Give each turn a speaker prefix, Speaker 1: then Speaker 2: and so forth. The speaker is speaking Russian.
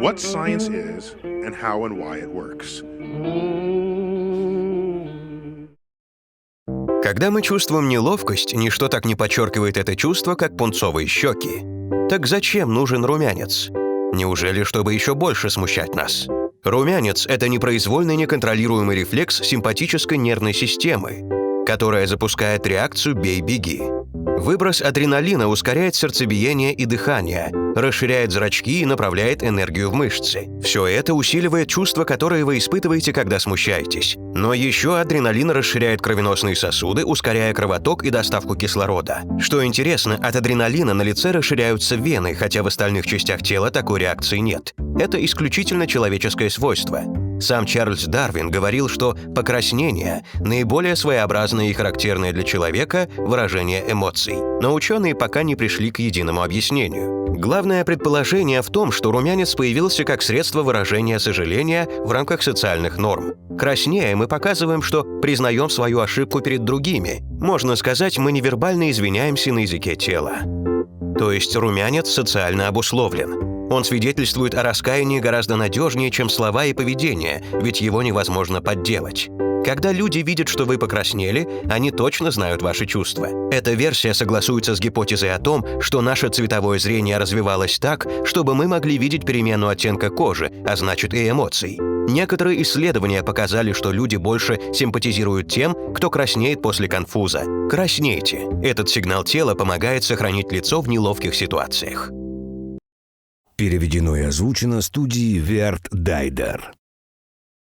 Speaker 1: What science is and how and why it works.
Speaker 2: Когда мы чувствуем неловкость, ничто так не подчеркивает это чувство, как пунцовые щеки. Так зачем нужен румянец? Неужели, чтобы еще больше смущать нас? Румянец – это непроизвольный неконтролируемый рефлекс симпатической нервной системы, которая запускает реакцию «бей-беги». Выброс адреналина ускоряет сердцебиение и дыхание, расширяет зрачки и направляет энергию в мышцы. Все это усиливает чувства, которые вы испытываете, когда смущаетесь. Но еще адреналин расширяет кровеносные сосуды, ускоряя кровоток и доставку кислорода. Что интересно, от адреналина на лице расширяются вены, хотя в остальных частях тела такой реакции нет. Это исключительно человеческое свойство. Сам Чарльз Дарвин говорил, что покраснение – наиболее своеобразное и характерное для человека выражение эмоций. Но ученые пока не пришли к единому объяснению. Главное предположение в том, что румянец появился как средство выражения сожаления в рамках социальных норм. Краснея мы показываем, что признаем свою ошибку перед другими. Можно сказать, мы невербально извиняемся на языке тела. То есть румянец социально обусловлен. Он свидетельствует о раскаянии гораздо надежнее, чем слова и поведение, ведь его невозможно подделать. Когда люди видят, что вы покраснели, они точно знают ваши чувства. Эта версия согласуется с гипотезой о том, что наше цветовое зрение развивалось так, чтобы мы могли видеть перемену оттенка кожи, а значит и эмоций. Некоторые исследования показали, что люди больше симпатизируют тем, кто краснеет после конфуза. Краснейте. Этот сигнал тела помогает сохранить лицо в неловких ситуациях.
Speaker 3: Переведено и озвучено студией Верт Дайдер.